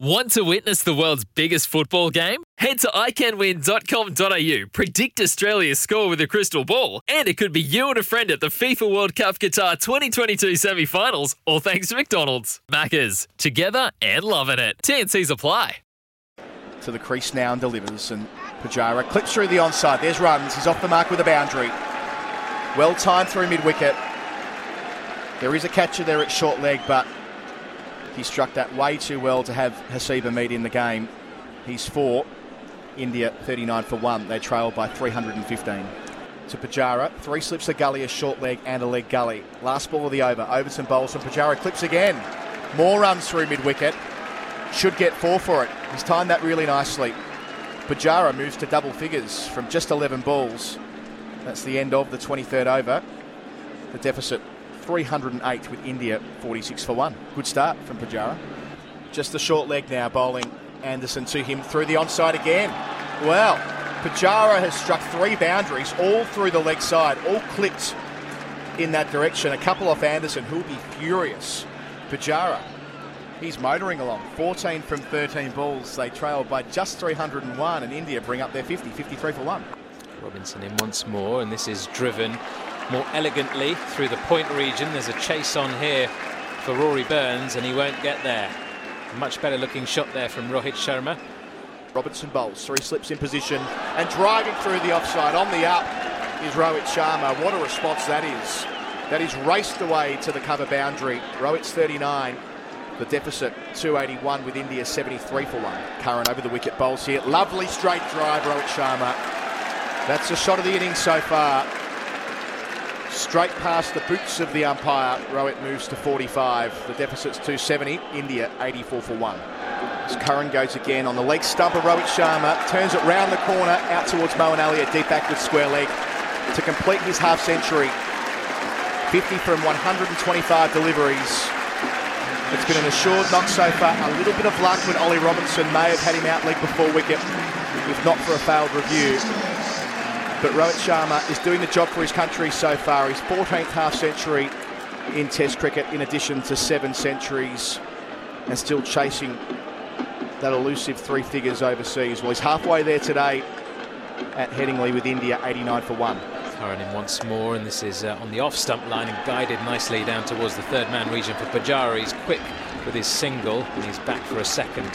Want to witness the world's biggest football game? Head to iCanWin.com.au, predict Australia's score with a crystal ball, and it could be you and a friend at the FIFA World Cup Qatar 2022 semi finals, all thanks to McDonald's. Maccas, together and loving it. TNC's apply. To the crease now and delivers, and Pujara clips through the onside. There's runs. He's off the mark with a boundary. Well timed through mid wicket. There is a catcher there at short leg, but he struck that way too well to have Haseeb Hameed in the game. He's four. India 39 for one. They trail by 315. To Pujara, three slips a gully, a short leg, and a leg gully. Last ball of the over. Overton bowls from Pujara clips again. More runs through mid wicket. Should get four for it. He's timed that really nicely. Pujara moves to double figures from just 11 balls. That's the end of the 23rd over. The deficit 308 with India 46 for 1. Good start from Pujara. Just the short leg now, bowling Anderson to him through the onside again. Well, Pujara has struck three boundaries, all through the leg side, all clipped in that direction. A couple off Anderson, who'll be furious. Pujara, he's motoring along. 14 from 13 balls. They trail by just 301, and India bring up their 50, 53 for 1. Robinson in once more, and this is driven more elegantly through the point region. There's a chase on here for Rory Burns, and he won't get there. Much better looking shot there from Rohit Sharma. Robinson bowls, three slips in position, and driving through the offside on the up is Rohit Sharma. What a response that is. That is raced away to the cover boundary. Rohit's 39. The deficit 281 with India 73 for one. Curran over the wicket bowls here. Lovely straight drive, Rohit Sharma. That's the shot of the innings so far. Straight past the boots of the umpire. Rohit moves to 45. The deficit's 270. India 84 for 1. As Curran goes again on the leg stump of Rohit Sharma. Turns it round the corner out towards Moeen Ali, a deep backward square leg to complete his half century. 50 from 125 deliveries. It's been an assured knock so far. A little bit of luck when Ollie Robinson may have had him out leg before wicket, if not for a failed review. But Rohit Sharma is doing the job for his country so far. His 14th half century in Test cricket, in addition to seven centuries, and still chasing that elusive three figures overseas. Well, he's halfway there today at Headingley with India, 89 for one. Curran in once more, and this is uh, on the off stump line and guided nicely down towards the third man region for Pujara. He's quick with his single, and he's back for a second.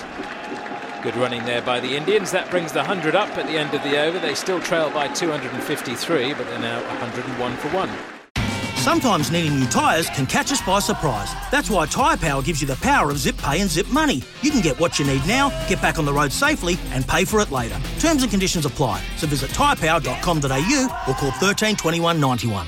Good running there by the Indians. That brings the 100 up at the end of the over. They still trail by 253, but they're now 101 for 1. Sometimes needing new tyres can catch us by surprise. That's why Tyre Power gives you the power of zip pay and zip money. You can get what you need now, get back on the road safely, and pay for it later. Terms and conditions apply. So visit tyrepower.com.au or call 13 21 91.